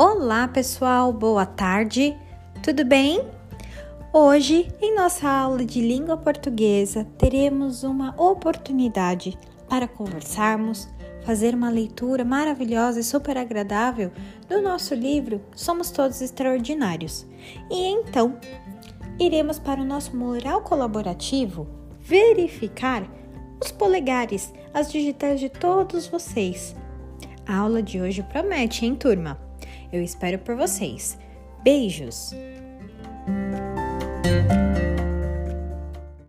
Olá, pessoal, boa tarde, tudo bem? Hoje, em nossa aula de língua portuguesa, teremos uma oportunidade para conversarmos, fazer uma leitura maravilhosa e super agradável do nosso livro Somos Todos Extraordinários. E então, iremos para o nosso mural colaborativo verificar os polegares, as digitais de todos vocês. A aula de hoje promete, hein, turma? Eu espero por vocês. Beijos!